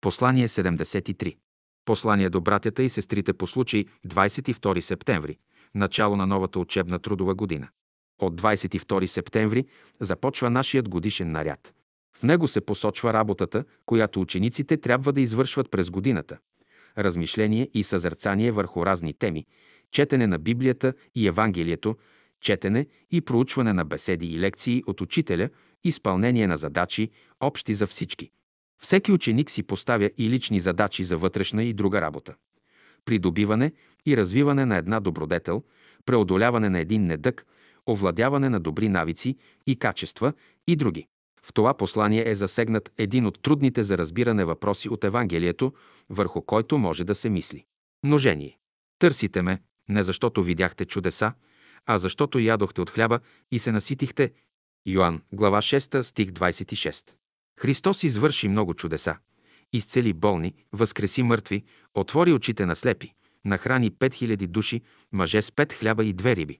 Послание 73. Послание до братята и сестрите по случай 22 септември, начало на новата учебна трудова година. От 22 септември започва нашият годишен наряд. В него се посочва работата, която учениците трябва да извършват през годината. Размишление и съзерцание върху разни теми, четене на Библията и Евангелието, четене и проучване на беседи и лекции от учителя, изпълнение на задачи, общи за всички. Всеки ученик си поставя и лични задачи за вътрешна и друга работа. Придобиване и развиване на една добродетел, преодоляване на един недък, овладяване на добри навици и качества и други. В това послание е засегнат един от трудните за разбиране въпроси от Евангелието, върху който може да се мисли. Множение. Търсите ме, не защото видяхте чудеса, а защото ядохте от хляба и се наситихте. Йоанн, глава 6, стих 26. Христос извърши много чудеса. Изцели болни, възкреси мъртви, отвори очите на слепи, нахрани 5000 души, мъже с пет хляба и две риби.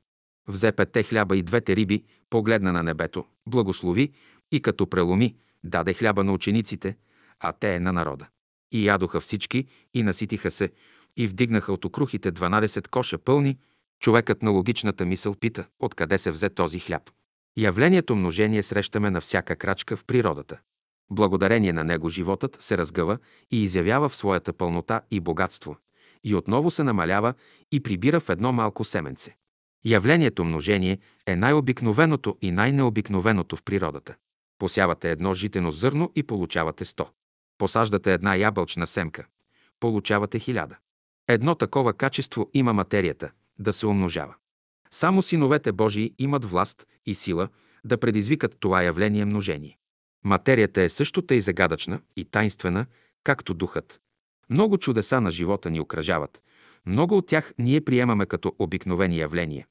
Взе петте хляба и двете риби, погледна на небето, благослови и като преломи, даде хляба на учениците, а те е на народа. И ядоха всички, и наситиха се, и вдигнаха от окрухите 12 коша пълни. Човекът на логичната мисъл пита, откъде се взе този хляб. Явлението множение срещаме на всяка крачка в природата. Благодарение на него животът се разгъва и изявява в своята пълнота и богатство, и отново се намалява и прибира в едно малко семенце. Явлението множение е най-обикновеното и най-необикновеното в природата. Посявате едно житено зърно и получавате 100. Посаждате една ябълчна семка. Получавате хиляда. Едно такова качество има материята – да се умножава. Само синовете Божии имат власт и сила да предизвикат това явление множение. Материята е също тъй загадъчна и тайнствена, както духът. Много чудеса на живота ни окръжават. Много от тях ние приемаме като обикновени явления.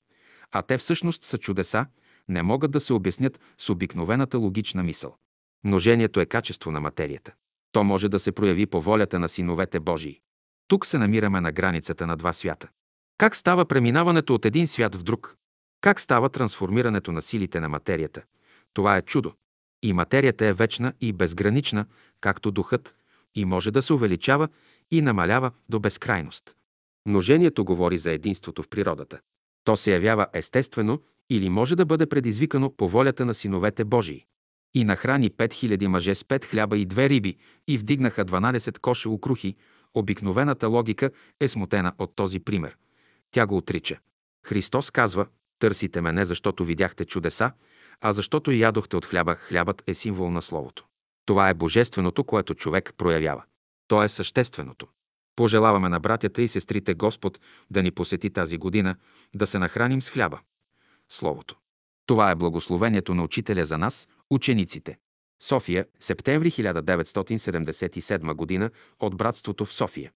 А те всъщност са чудеса, не могат да се обяснят с обикновената логична мисъл. Множението е качество на материята. То може да се прояви по волята на синовете Божии. Тук се намираме на границата на два свята. Как става преминаването от един свят в друг? Как става трансформирането на силите на материята? Това е чудо. И материята е вечна и безгранична, както духът, и може да се увеличава и намалява до безкрайност. Множението говори за единството в природата. То се явява естествено или може да бъде предизвикано по волята на синовете Божии. И нахрани 5000 мъже с пет хляба и две риби и вдигнаха 12 коша укрухи. Обикновената логика е смутена от този пример. Тя го отрича. Христос казва, търсите ме не защото видяхте чудеса, а защото ядохте от хляба. Хлябът е символ на Словото. Това е божественото, което човек проявява. То е същественото. Пожелаваме на братята и сестрите Господ да ни посети тази година, да се нахраним с хляба. Словото. Това е благословението на учителя за нас, учениците. София, септември 1977 г. от Братството в София.